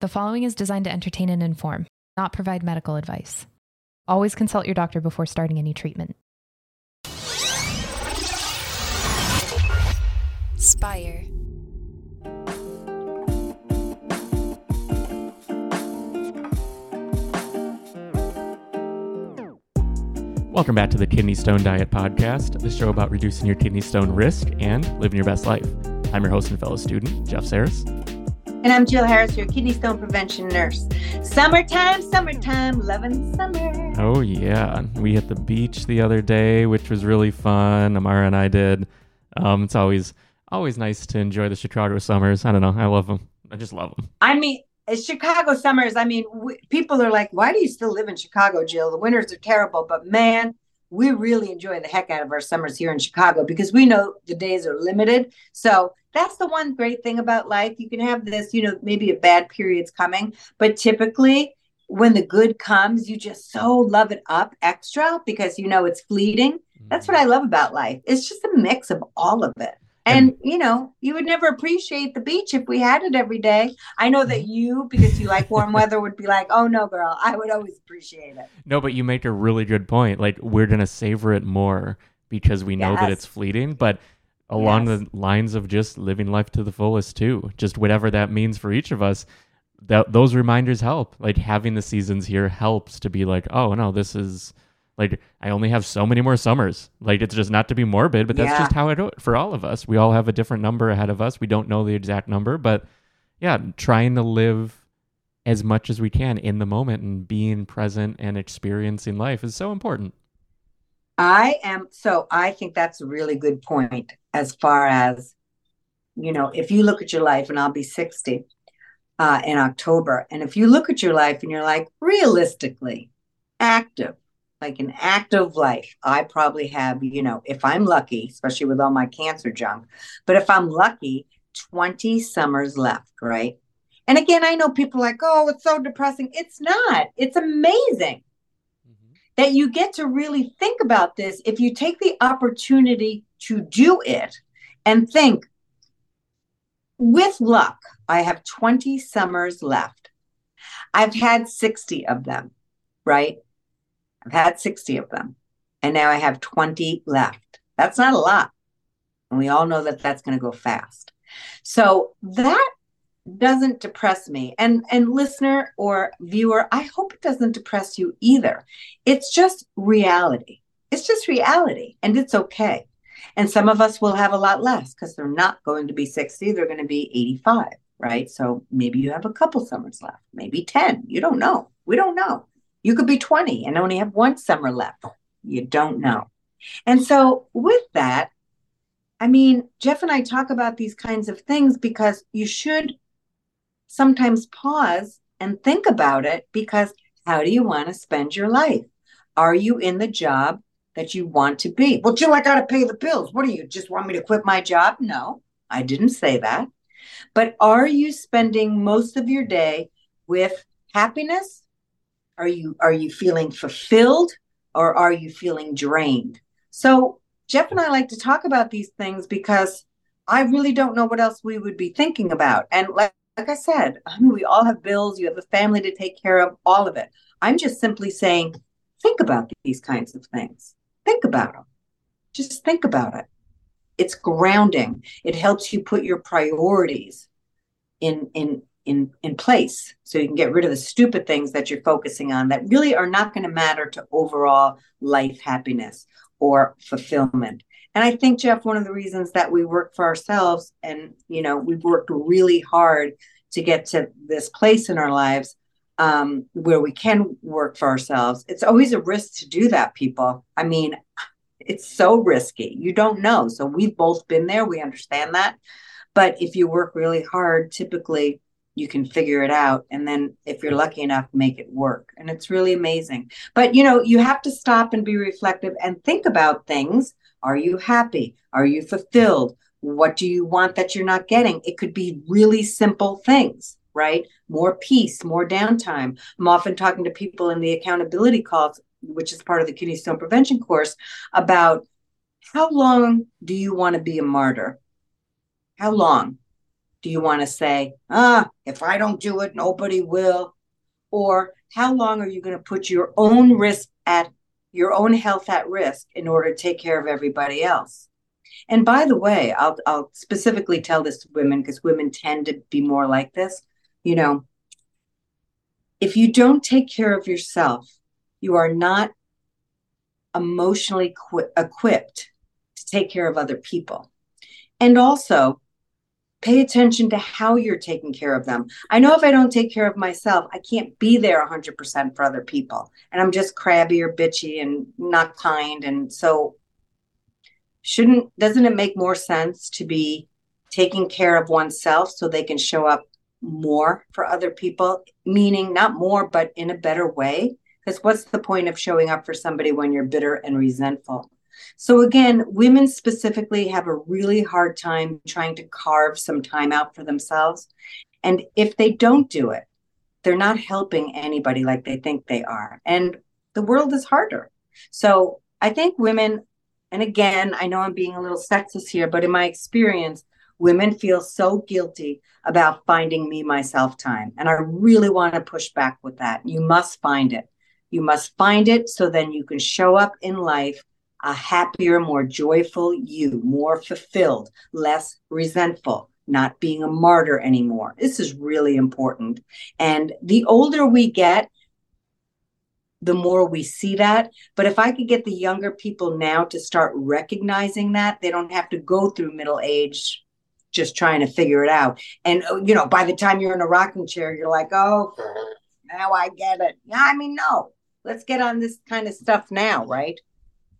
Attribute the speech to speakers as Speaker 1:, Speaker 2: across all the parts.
Speaker 1: The following is designed to entertain and inform, not provide medical advice. Always consult your doctor before starting any treatment.
Speaker 2: Spire.
Speaker 3: Welcome back to the Kidney Stone Diet Podcast, the show about reducing your kidney stone risk and living your best life. I'm your host and fellow student, Jeff Saris.
Speaker 4: And I'm Jill Harris, your kidney stone prevention nurse. Summertime, summertime, loving summer.
Speaker 3: Oh, yeah. We hit the beach the other day, which was really fun. Amara and I did. Um, it's always always nice to enjoy the Chicago summers. I don't know. I love them. I just love them.
Speaker 4: I mean, Chicago summers. I mean, w- people are like, why do you still live in Chicago, Jill? The winters are terrible. But man, we really enjoy the heck out of our summers here in Chicago because we know the days are limited. So that's the one great thing about life. You can have this, you know, maybe a bad period's coming, but typically when the good comes, you just so love it up extra because you know it's fleeting. That's what mm-hmm. I love about life. It's just a mix of all of it. And, you know, you would never appreciate the beach if we had it every day. I know that mm-hmm. you, because you like warm weather, would be like, oh no, girl, I would always appreciate it.
Speaker 3: No, but you make a really good point. Like, we're going to savor it more because we know that it's fleeting, but along
Speaker 4: Yes.
Speaker 3: the lines of just living life to the fullest, too. Just whatever that means for each of us. That those reminders help. Like having the seasons here helps to be like, oh no, this is like I only have so many more summers. Like it's just not to be morbid, but that's
Speaker 4: Yeah.
Speaker 3: just how it for all of us. We all have a different number ahead of us. We don't know the exact number, but yeah, trying to live as much as we can in the moment and being present and experiencing life is so important.
Speaker 4: I am so I think that's a really good point as far as you know, if you look at your life and I'll be 60 uh in October and if you look at your life and you're like realistically active like an active life I probably have, you know, if I'm lucky, especially with all my cancer junk, but if I'm lucky 20 summers left, right? And again, I know people like, "Oh, it's so depressing." It's not. It's amazing that you get to really think about this if you take the opportunity to do it and think with luck i have 20 summers left. I've had 60 of them right? I've had 60 of them and now i have 20 left. That's not a lot and we all know that that's going to go fast. So that doesn't depress me. And and listener or viewer i hope it doesn't depress you either. It's just reality. It's just reality and it's okay. And some of us will have a lot less because they're not going to be 60 they're going to be 85 right? So maybe you have a couple summers left maybe 10 you don't know. We don't know. You could be 20 and only have one summer left. You don't know. And so with that i mean jeff and i talk about these kinds of things because you should sometimes pause and think about it because how do you want to spend your life? Are you in the job that you want to be? Well, Jill, I got to pay the bills. What do you just want me to quit my job? No, I didn't say that. But are you spending most of your day with happiness? Are you are you feeling fulfilled or are you feeling drained? So, Jeff and I like to talk about these things because I really don't know what else we would be thinking about. And like like I said, I mean, we all have bills, you have a family to take care of, all of it. I'm just simply saying, think about these kinds of things. Think about them. Just think about it. It's grounding. It helps you put your priorities in in in in place so you can get rid of the stupid things that you're focusing on that really are not going to matter to overall life happiness or fulfillment. And I think, Jeff, one of the reasons that we work for ourselves and, you know, we've worked really hard to get to this place in our lives um, where we can work for ourselves. It's always a risk to do that, people. I mean, it's so risky. You don't know. So we've both been there. We understand that. But if you work really hard, typically you can figure it out. And then if you're lucky enough, make it work. And it's really amazing. But, you know, you have to stop and be reflective and think about things are you happy? Are you fulfilled? What do you want that you're not getting? It could be really simple things, right? More peace, more downtime. I'm often talking to people in the accountability calls, which is part of the kidney stone prevention course, about how long do you want to be a martyr? How long? do you want to say, ah, if I don't do it, nobody will? Or how long are you going to put your own risk at your own health at risk in order to take care of everybody else? And by the way, I'll, I'll specifically tell this to women because women tend to be more like this. You know, if you don't take care of yourself, you are not emotionally qu- equipped to take care of other people. And also, pay attention to how you're taking care of them. I know if I don't take care of myself, I can't be there 100% for other people. And I'm just crabby or bitchy and not kind. And so, shouldn't, doesn't it make more sense to be taking care of oneself so they can show up more for other people? Meaning, not more, but in a better way? Because what's the point of showing up for somebody when you're bitter and resentful? So, again, women specifically have a really hard time trying to carve some time out for themselves. And if they don't do it, they're not helping anybody like they think they are. And the world is harder. So, I think women, and again, I know I'm being a little sexist here, but in my experience, women feel so guilty about finding me myself time. And I really want to push back with that. You must find it. You must find it so then you can show up in life a happier, more joyful you, more fulfilled, less resentful, not being a martyr anymore. This is really important. And the older we get, the more we see that. But if I could get the younger people now to start recognizing that, they don't have to go through middle age just trying to figure it out. And, uh, you know, by the time you're in a rocking chair, you're like, oh, uh-huh. now I get it. Yeah, I mean, no, let's get on this kind of stuff now, right?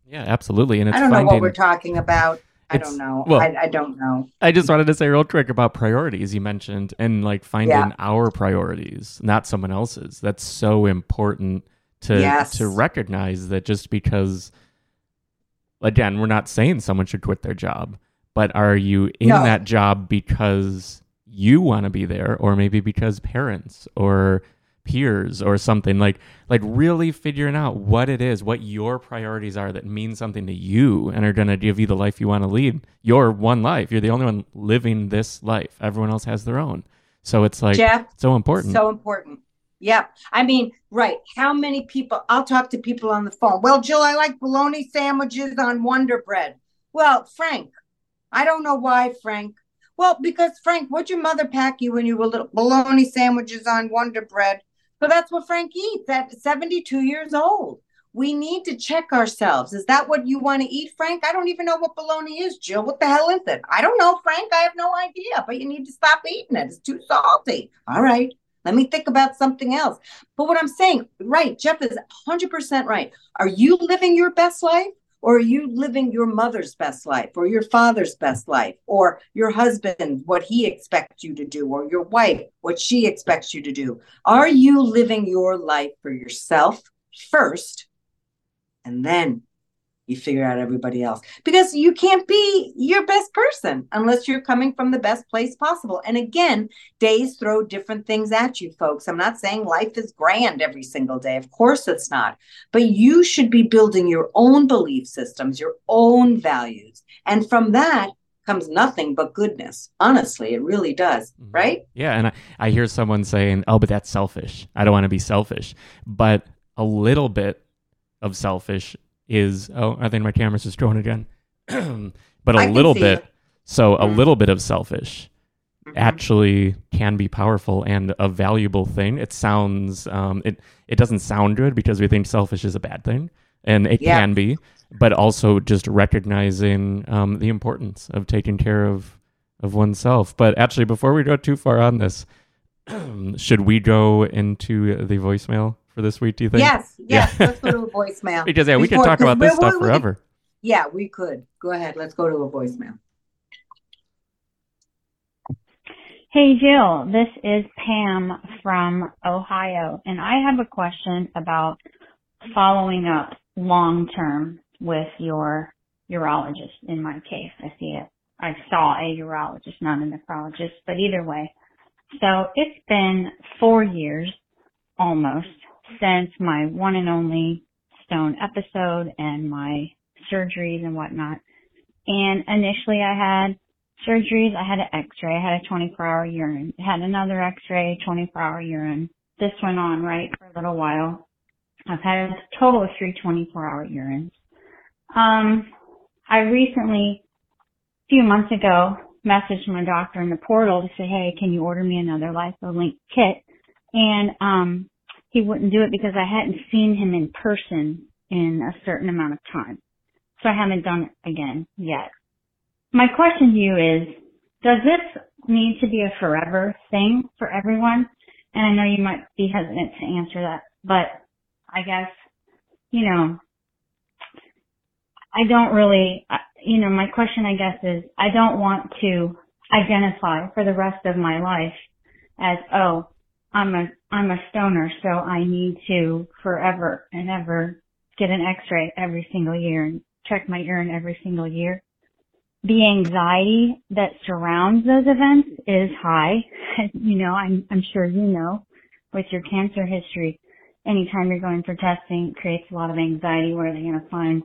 Speaker 3: Yeah, absolutely. And it's
Speaker 4: I don't
Speaker 3: finding,
Speaker 4: know what we're talking about. I
Speaker 3: It's-
Speaker 4: don't know.
Speaker 3: well-
Speaker 4: I, I don't know.
Speaker 3: I just wanted to say real quick about priorities you mentioned and like finding
Speaker 4: Yeah.
Speaker 3: our priorities, not someone else's. That's so important to
Speaker 4: Yes.
Speaker 3: to recognize that just because again, we're not saying someone should quit their job, but are you in
Speaker 4: No.
Speaker 3: that job because you want to be there or maybe because parents or peers or something like like really figuring out what it is what your priorities are that mean something to you and are going to give you the life you want to lead your one life you're the only one living this life everyone else has their own so it's like
Speaker 4: Jeff,
Speaker 3: so important
Speaker 4: So important. Yep. I mean, right. How many people? I'll talk to people on the phone. Well, Jill, I like bologna sandwiches on Wonder Bread. Well, Frank, I don't know why, Frank. Well, because Frank, what'd your mother pack you when you were little? Bologna sandwiches on Wonder Bread. So that's what Frank eats at 72 years old. We need to check ourselves. Is that what you want to eat, Frank? I don't even know what bologna is, Jill. What the hell is it? I don't know, Frank. I have no idea, but you need to stop eating it. It's too salty. All right. Let me think about something else. But what I'm saying, right, Jeff is 100% right. Are you living your best life? Or are you living your mother's best life, or your father's best life, or your husband, what he expects you to do, or your wife, what she expects you to do? Are you living your life for yourself first? And then you figure out everybody else because you can't be your best person unless you're coming from the best place possible. And again, days throw different things at you, folks. I'm not saying life is grand every single day. Of course it's not. But you should be building your own belief systems, your own values. And from that comes nothing but goodness. Honestly, it really does.
Speaker 3: Mhm.
Speaker 4: Right?
Speaker 3: Yeah, and I, I hear someone saying, "Oh, but that's selfish. I don't want to be selfish." But a little bit of selfish is oh, I think my camera's just going again. but a little bit,
Speaker 4: it.
Speaker 3: so a
Speaker 4: Mhm.
Speaker 3: little bit of selfish
Speaker 4: Mhm.
Speaker 3: actually can be powerful and a valuable thing. It sounds um, it it doesn't sound good because we think selfish is a bad thing, and it
Speaker 4: Yeah.
Speaker 3: can be, but also just recognizing um, the importance of taking care of of oneself. But actually, before we go too far on this, should we go into the voicemail for this week? Do you think?
Speaker 4: Yes, yes.
Speaker 3: Yeah.
Speaker 4: Let's go to a voicemail.
Speaker 3: Because yeah, we could talk about this stuff
Speaker 4: we- we-
Speaker 3: forever.
Speaker 4: Yeah, we could. Go ahead. Let's go to a voicemail.
Speaker 2: Hey Jill, this is Pam from Ohio, and I have a question about following up long term with your urologist. In my case, I see it. I saw a urologist, not a nephrologist, but either way. So it's been four years almost since my one and only stone episode and my surgeries and whatnot. And initially I had surgeries, I had an x-ray. I had a 24 hour urine. Had another x-ray, 24 hour urine. This went on, right, for a little while. I've had a total of three 24 hour urines. Um, I recently, a few months ago, messaged my doctor in the portal to say, hey, can you order me another Litholink kit? And, um, he wouldn't do it because I hadn't seen him in person in a certain amount of time. So I haven't done it again yet. My question to you is, does this need to be a forever thing for everyone? And I know you might be hesitant to answer that, but I guess, you know, I don't really, you know, my question I guess is, I don't want to identify for the rest of my life as, oh, I'm a, I'm a stoner, so I need to forever and ever get an x-ray every single year and check my urine every single year. The anxiety that surrounds those events is high. you know, I'm, I'm sure you know with your cancer history, anytime you're going for testing, it creates a lot of anxiety. What are they going to find?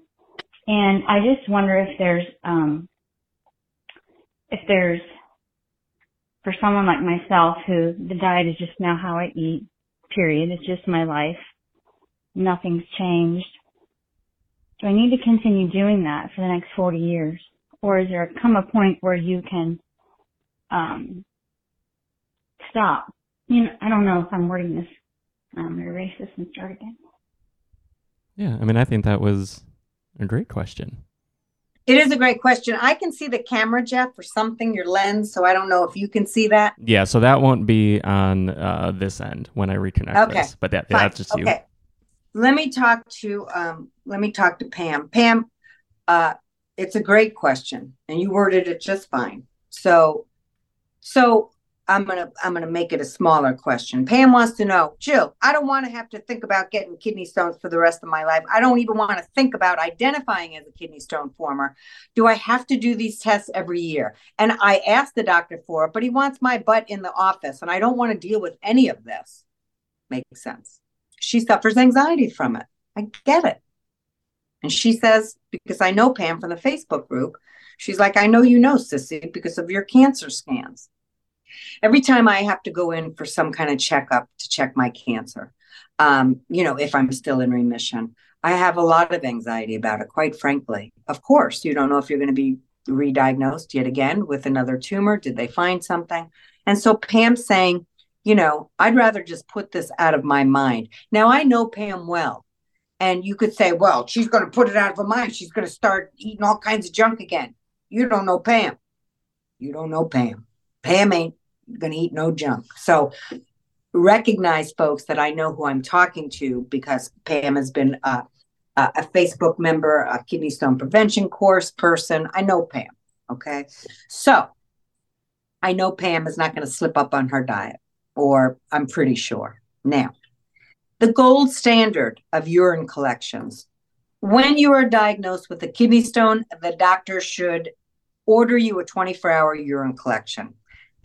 Speaker 2: And I just wonder if there's, um, if there's, for someone like myself who the diet is just now how I eat, period. It's just my life. Nothing's changed. Do I need to continue doing that for the next 40 years? Or is there come a point where you can, um, stop? You know, I don't know if I'm wording this. I'm going to erase this and start again.
Speaker 3: Yeah, I mean, I think that was a great question.
Speaker 4: It is a great question. I can see the camera, Jeff, or something, your lens. So I don't know if you can see that.
Speaker 3: Yeah, so that won't be on uh, this end when I reconnect okay. this. But that, yeah, that's just okay. you. Okay.
Speaker 4: Let me talk to um, let me talk to Pam. Pam, uh, it's a great question, and you worded it just fine. So, so I'm gonna I'm gonna make it a smaller question. Pam wants to know, Jill, I don't want to have to think about getting kidney stones for the rest of my life. I don't even want to think about identifying as a kidney stone former. Do I have to do these tests every year? And I asked the doctor for it, but he wants my butt in the office, and I don't want to deal with any of this. Makes sense. She suffers anxiety from it. I get it. And she says, because I know Pam from the Facebook group, she's like, I know you know, Sissy, because of your cancer scans every time I have to go in for some kind of checkup to check my cancer, um, you know, if I'm still in remission, I have a lot of anxiety about it, quite frankly. Of course, you don't know if you're going to be re-diagnosed yet again with another tumor. Did they find something? And so Pam's saying, you know, I'd rather just put this out of my mind. Now I know Pam well. And you could say, well, she's going to put it out of her mind. She's going to start eating all kinds of junk again. You don't know Pam. You don't know Pam. Pam ain't going to eat no junk. So recognize folks that I know who I'm talking to because Pam has been a, a Facebook member, a kidney stone prevention course person. I know Pam. Okay. So I know Pam is not going to slip up on her diet, or I'm pretty sure. Now, the gold standard of urine collections. When you are diagnosed with a kidney stone, the doctor should order you a 24 hour urine collection.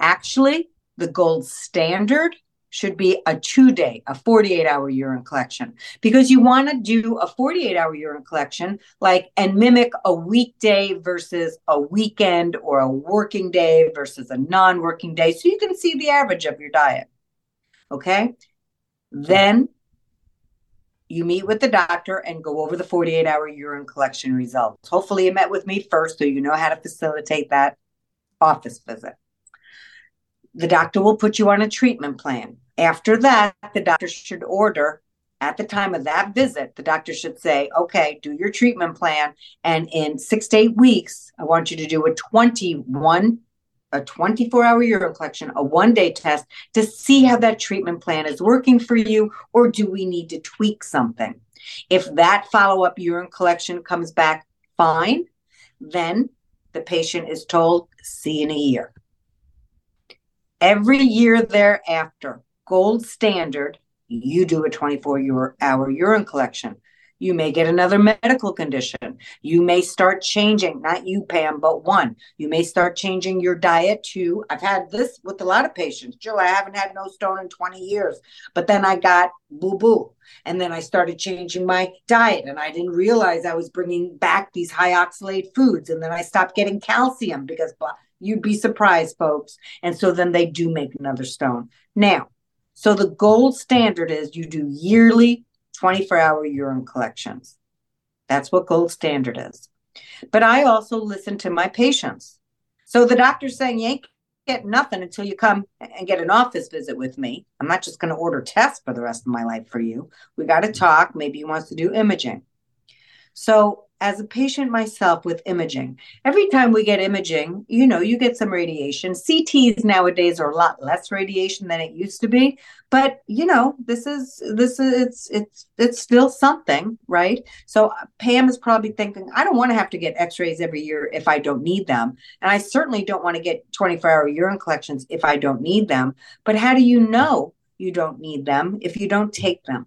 Speaker 4: Actually, the gold standard should be a two day, a 48 hour urine collection because you want to do a 48 hour urine collection like and mimic a weekday versus a weekend or a working day versus a non working day so you can see the average of your diet. Okay. Then you meet with the doctor and go over the 48 hour urine collection results. Hopefully, you met with me first so you know how to facilitate that office visit the doctor will put you on a treatment plan. After that, the doctor should order at the time of that visit, the doctor should say, okay, do your treatment plan. And in six to eight weeks, I want you to do a 21, a 24 hour urine collection, a one day test to see how that treatment plan is working for you, or do we need to tweak something? If that follow up urine collection comes back fine, then the patient is told, see in a year. Every year thereafter, gold standard, you do a 24 hour urine collection. You may get another medical condition. You may start changing, not you, Pam, but one. You may start changing your diet too. I've had this with a lot of patients. Jill, I haven't had no stone in 20 years, but then I got boo boo. And then I started changing my diet and I didn't realize I was bringing back these high oxalate foods. And then I stopped getting calcium because blah You'd be surprised, folks. And so then they do make another stone. Now, so the gold standard is you do yearly 24 hour urine collections. That's what gold standard is. But I also listen to my patients. So the doctor's saying you ain't get nothing until you come and get an office visit with me. I'm not just going to order tests for the rest of my life for you. We got to talk. Maybe he wants to do imaging. So as a patient myself with imaging, every time we get imaging, you know, you get some radiation. CTs nowadays are a lot less radiation than it used to be, but you know, this is this is it's it's it's still something, right? So uh, Pam is probably thinking, I don't want to have to get X-rays every year if I don't need them, and I certainly don't want to get 24-hour urine collections if I don't need them. But how do you know you don't need them if you don't take them?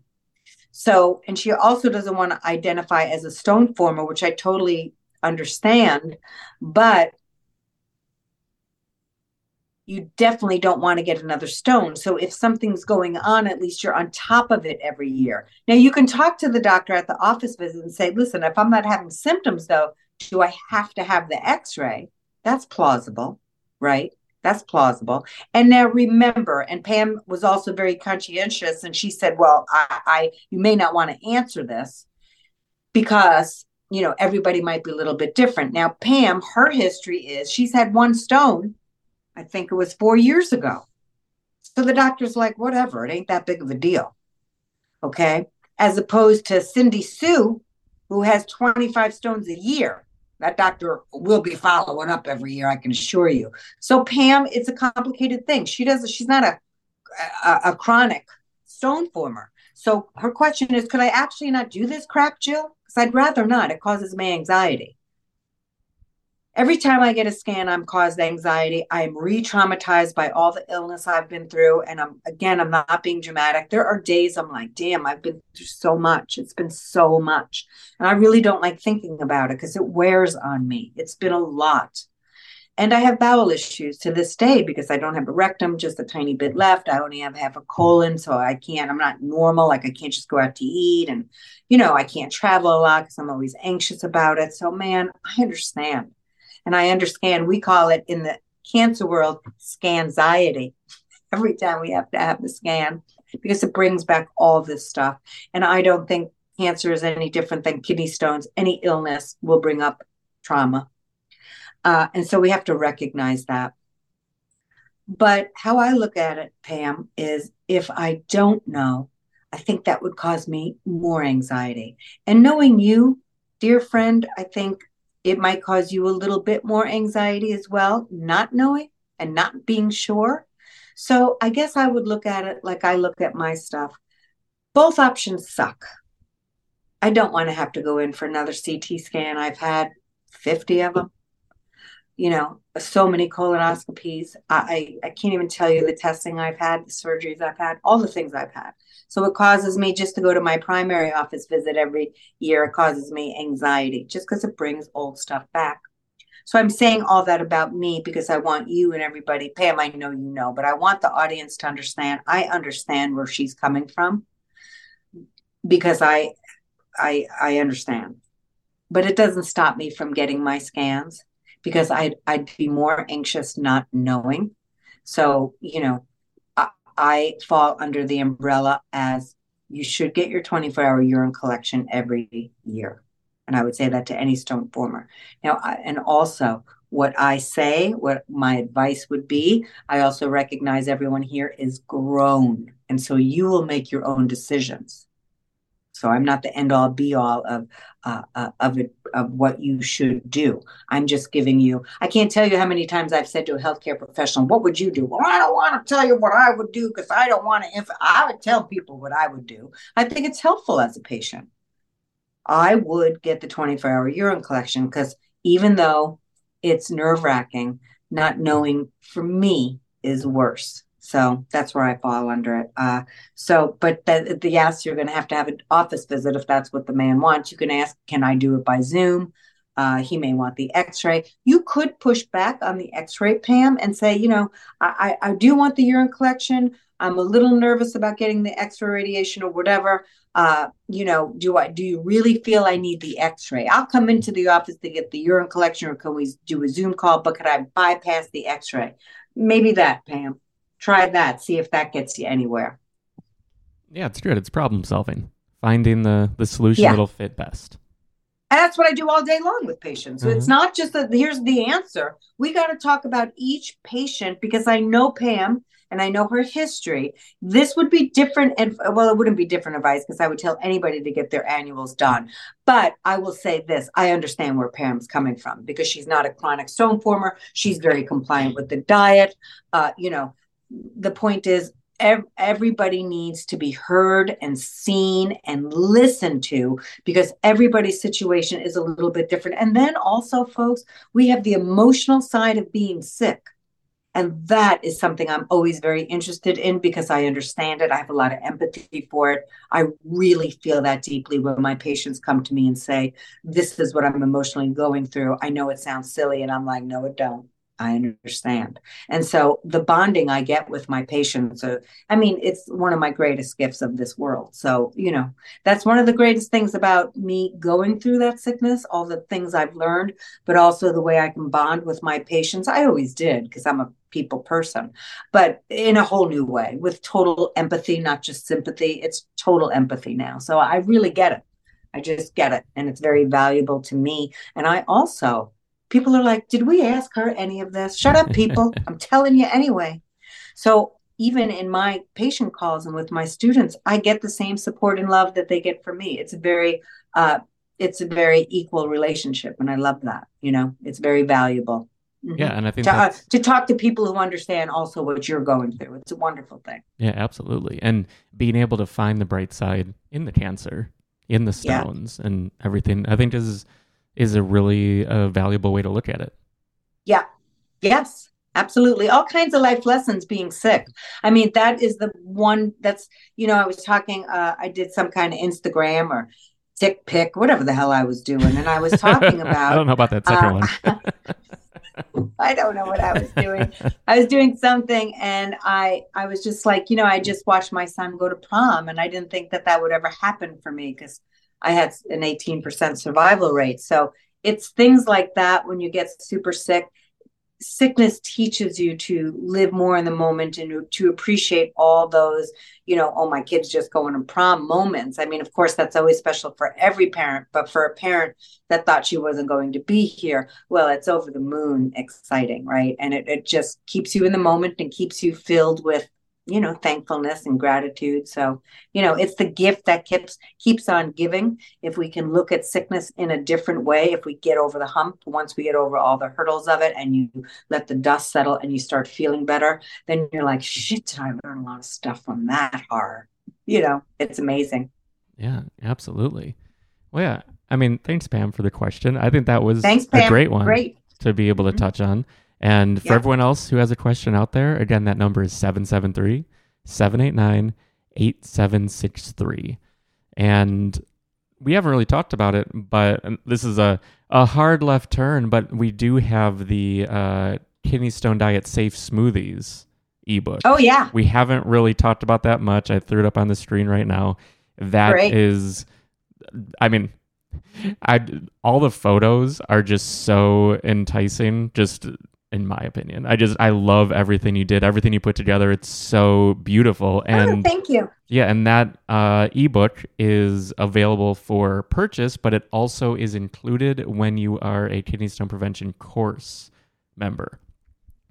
Speaker 4: So, and she also doesn't want to identify as a stone former, which I totally understand, but you definitely don't want to get another stone. So if something's going on, at least you're on top of it every year. Now you can talk to the doctor at the office visit and say, listen, if I'm not having symptoms though, do I have to have the x-ray? That's plausible, right? That's plausible. And now remember, and Pam was also very conscientious, and she said, "Well, I, I you may not want to answer this because you know everybody might be a little bit different." Now, Pam, her history is she's had one stone. I think it was four years ago. So the doctor's like, "Whatever, it ain't that big of a deal." Okay, as opposed to Cindy Sue, who has 25 stones a year that doctor will be following up every year, I can assure you. So Pam, it's a complicated thing. She does. She's not a a, a chronic stone former. So her question is, could I actually not do this crap, Jill? Because I'd rather not. It causes me anxiety. Every time I get a scan, I'm caused anxiety. I'm re-traumatized by all the illness I've been through. And I'm again, I'm not being dramatic. There are days I'm like, damn, I've been through so much. It's been so much. And I really don't like thinking about it because it wears on me. It's been a lot. And I have bowel issues to this day because I don't have a rectum, just a tiny bit left. I only have half a colon, so I can't, I'm not normal. Like I can't just go out to eat. And, you know, I can't travel a lot because I'm always anxious about it. So, man, I understand. And I understand we call it in the cancer world scanxiety every time we have to have the scan because it brings back all this stuff. And I don't think cancer is any different than kidney stones. Any illness will bring up trauma. Uh, and so we have to recognize that. But how I look at it, Pam, is if I don't know, I think that would cause me more anxiety. And knowing you, dear friend, I think it might cause you a little bit more anxiety as well, not knowing and not being sure. So I guess I would look at it like I look at my stuff. Both options suck. I don't want to have to go in for another CT scan. I've had 50 of them you know, so many colonoscopies. I, I can't even tell you the testing I've had, the surgeries I've had, all the things I've had. So it causes me just to go to my primary office visit every year. It causes me anxiety just because it brings old stuff back. So I'm saying all that about me because I want you and everybody, Pam, I know you know, but I want the audience to understand. I understand where she's coming from because I I I understand. But it doesn't stop me from getting my scans because I'd I'd be more anxious not knowing. So you know, I, I fall under the umbrella as you should get your 24 hour urine collection every year. And I would say that to any stone former. Now, I, and also what I say, what my advice would be, I also recognize everyone here is grown. And so you will make your own decisions. So I'm not the end all be all of uh, uh, of it of what you should do. I'm just giving you. I can't tell you how many times I've said to a healthcare professional, "What would you do?" Well, I don't want to tell you what I would do because I don't want to. If I would tell people what I would do, I think it's helpful as a patient. I would get the 24 hour urine collection because even though it's nerve wracking, not knowing for me is worse. So that's where I fall under it. Uh, so, but the, the yes, you're going to have to have an office visit if that's what the man wants. You can ask, can I do it by Zoom? Uh, he may want the X-ray. You could push back on the X-ray, Pam, and say, you know, I, I, I do want the urine collection. I'm a little nervous about getting the X-ray radiation or whatever. Uh, you know, do I do you really feel I need the X-ray? I'll come into the office to get the urine collection, or can we do a Zoom call? But could I bypass the X-ray? Maybe that, Pam. Try that. See if that gets you anywhere.
Speaker 3: Yeah, it's good. It's problem solving, finding the the solution
Speaker 4: Yeah.
Speaker 3: that'll fit best.
Speaker 4: And that's what I do all day long with patients. So it's not just that here's the answer. We got to talk about each patient because I know Pam and I know her history. This would be different. And well, it wouldn't be different advice because I would tell anybody to get their annuals done. But I will say this I understand where Pam's coming from because she's not a chronic stone former. She's very compliant with the diet. Uh, you know, the point is, ev- everybody needs to be heard and seen and listened to because everybody's situation is a little bit different. And then also, folks, we have the emotional side of being sick. And that is something I'm always very interested in because I understand it. I have a lot of empathy for it. I really feel that deeply when my patients come to me and say, This is what I'm emotionally going through. I know it sounds silly. And I'm like, No, it don't. I understand. And so the bonding I get with my patients, uh, I mean, it's one of my greatest gifts of this world. So, you know, that's one of the greatest things about me going through that sickness, all the things I've learned, but also the way I can bond with my patients. I always did because I'm a people person, but in a whole new way with total empathy, not just sympathy. It's total empathy now. So I really get it. I just get it. And it's very valuable to me. And I also, people are like, did we ask her any of this? Shut up, people. I'm telling you anyway. So even in my patient calls and with my students, I get the same support and love that they get from me. It's a very, uh, it's a very equal relationship, and I love that. You know, it's very valuable. Mhm.
Speaker 3: Yeah, and I think
Speaker 4: To, uh, to talk to people who understand also what you're going through, it's a wonderful thing.
Speaker 3: yeah, absolutely. And being able to find the bright side in the cancer, in the
Speaker 4: Yeah.
Speaker 3: stones, and everything, I think is is a really a valuable way to look at it.
Speaker 4: Yeah. Yes. Absolutely. All kinds of life lessons being sick. I mean, that is the one that's, you know, I was talking, uh, I did some kind of Instagram or tick pick, whatever the hell I was doing. And I was talking about.
Speaker 3: I don't know about that second
Speaker 4: uh,
Speaker 3: one.
Speaker 4: I don't know what I was doing. I was doing something and I, I was just like, you know, I just watched my son go to prom and I didn't think that that would ever happen for me because I had an 18% survival rate. So it's things like that when you get super sick. Sickness teaches you to live more in the moment and to, appreciate all those you know oh my kid's just going to prom moments. I mean of course that's always special for every parent but for a parent that thought she wasn't going to be here well it's over the moon exciting right? And it, it just keeps you in the moment and keeps you filled with you know thankfulness and gratitude so you know it's the gift that keeps keeps on giving if we can look at sickness in a different way if we get over the hump once we get over all the hurdles of it and you let the dust settle and you start feeling better then you're like shit did i learn a lot of stuff from that horror you know it's amazing
Speaker 3: Yeah, absolutely. Well, yeah. I mean, thanks, Pam, for the question. I think that was
Speaker 4: thanks pam.
Speaker 3: a great one
Speaker 4: great
Speaker 3: to be able to
Speaker 4: Mhm.
Speaker 3: touch on. And for
Speaker 4: Yeah.
Speaker 3: everyone else who has a question out there, again, that number is 773 789 8763. And we haven't really talked about it, but this is a, a hard left turn, but we do have the uh, Kidney Stone Diet Safe Smoothies ebook.
Speaker 4: oh yeah
Speaker 3: We haven't really talked about that much. I threw it up on the screen right now. That is,
Speaker 4: Great.
Speaker 3: I mean, I all the photos are just so enticing. Just in my opinion, I just I love everything you did, everything you put together. It's so beautiful,
Speaker 4: oh,
Speaker 3: and
Speaker 4: thank you
Speaker 3: yeah, and that uh, ebook is available for purchase, but it also is included when you are a kidney stone prevention course member.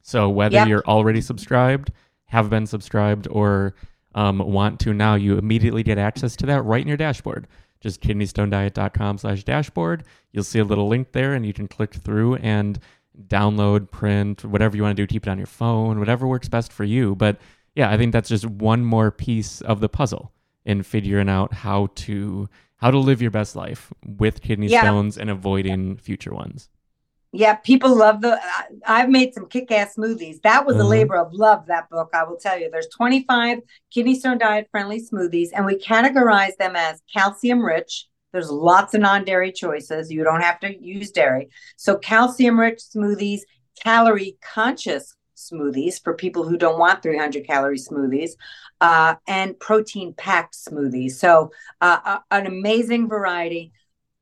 Speaker 3: So whether
Speaker 4: Yep.
Speaker 3: you're already subscribed, have been subscribed, or um, want to now, you immediately get access to that right in your dashboard. Just kidneystonediet.com slash dashboard. You'll see a little link there, and you can click through and download, print, whatever you want to do. Keep it on your phone, whatever works best for you. But yeah, I think that's just one more piece of the puzzle in figuring out how to how to live your best life with kidney
Speaker 4: Yeah.
Speaker 3: stones and avoiding future ones.
Speaker 4: Yeah, people love the. I've made some kick-ass smoothies. That was a
Speaker 3: Mhm.
Speaker 4: labor of love. That book, I will tell you. There's 25 kidney stone diet friendly smoothies, and we categorize them as calcium rich. There's lots of non-dairy choices. You don't have to use dairy. So calcium rich smoothies, calorie conscious smoothies for people who don't want 300 calorie smoothies, uh, and protein packed smoothies. So, uh, uh an amazing variety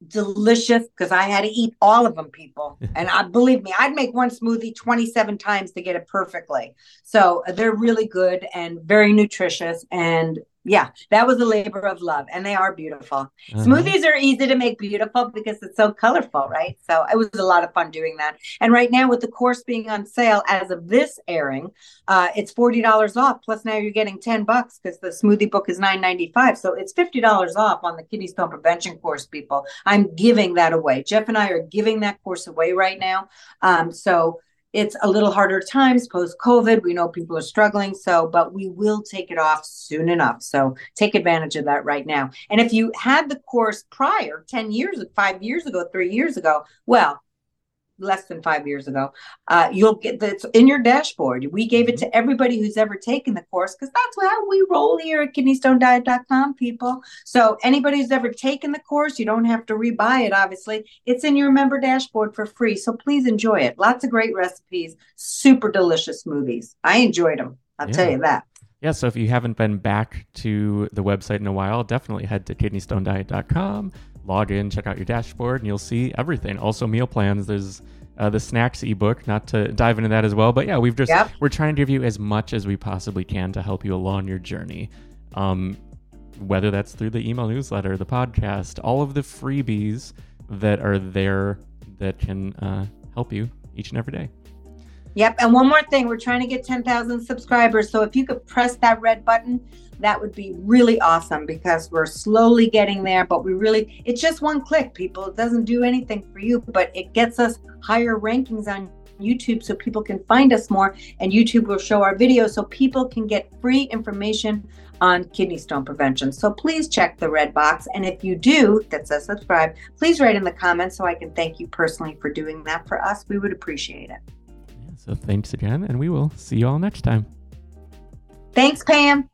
Speaker 4: delicious because I had to eat all of them, people. and I believe me, I'd make one smoothie 27 times to get it perfectly. So they're really good and very nutritious and yeah, that was a labor of love, and they are beautiful. Uh-huh. Smoothies are easy to make beautiful because it's so colorful, right? So it was a lot of fun doing that. And right now, with the course being on sale as of this airing, uh, it's forty dollars off. Plus, now you're getting ten bucks because the smoothie book is nine ninety five. So it's fifty dollars off on the kidney stone prevention course, people. I'm giving that away. Jeff and I are giving that course away right now. Um, so it's a little harder times post COVID. We know people are struggling. So, but we will take it off soon enough. So take advantage of that right now. And if you had the course prior 10 years, five years ago, three years ago, well, less than five years ago. Uh, you'll get that's in your dashboard. We gave it mm-hmm. to everybody who's ever taken the course because that's how we roll here at kidneystonediet.com, people. So anybody who's ever taken the course, you don't have to rebuy it, obviously. It's in your member dashboard for free. So please enjoy it. Lots of great recipes, super delicious smoothies. I enjoyed them. I'll yeah. tell you that.
Speaker 3: Yeah, so if you haven't been back to the website in a while, definitely head to kidneystonediet.com log in, check out your dashboard, and you'll see everything. Also, meal plans. There's uh, the snacks ebook. Not to dive into that as well, but yeah, we've just yep. we're trying to give you as much as we possibly can to help you along your journey. Um, whether that's through the email newsletter, the podcast, all of the freebies that are there that can uh, help you each and every day.
Speaker 4: Yep. And one more thing, we're trying to get 10,000 subscribers. So if you could press that red button, that would be really awesome because we're slowly getting there. But we really, it's just one click, people. It doesn't do anything for you, but it gets us higher rankings on YouTube so people can find us more. And YouTube will show our videos so people can get free information on kidney stone prevention. So please check the red box. And if you do, that says subscribe, please write in the comments so I can thank you personally for doing that for us. We would appreciate it.
Speaker 3: So thanks again, and we will see you all next time.
Speaker 4: Thanks, Pam.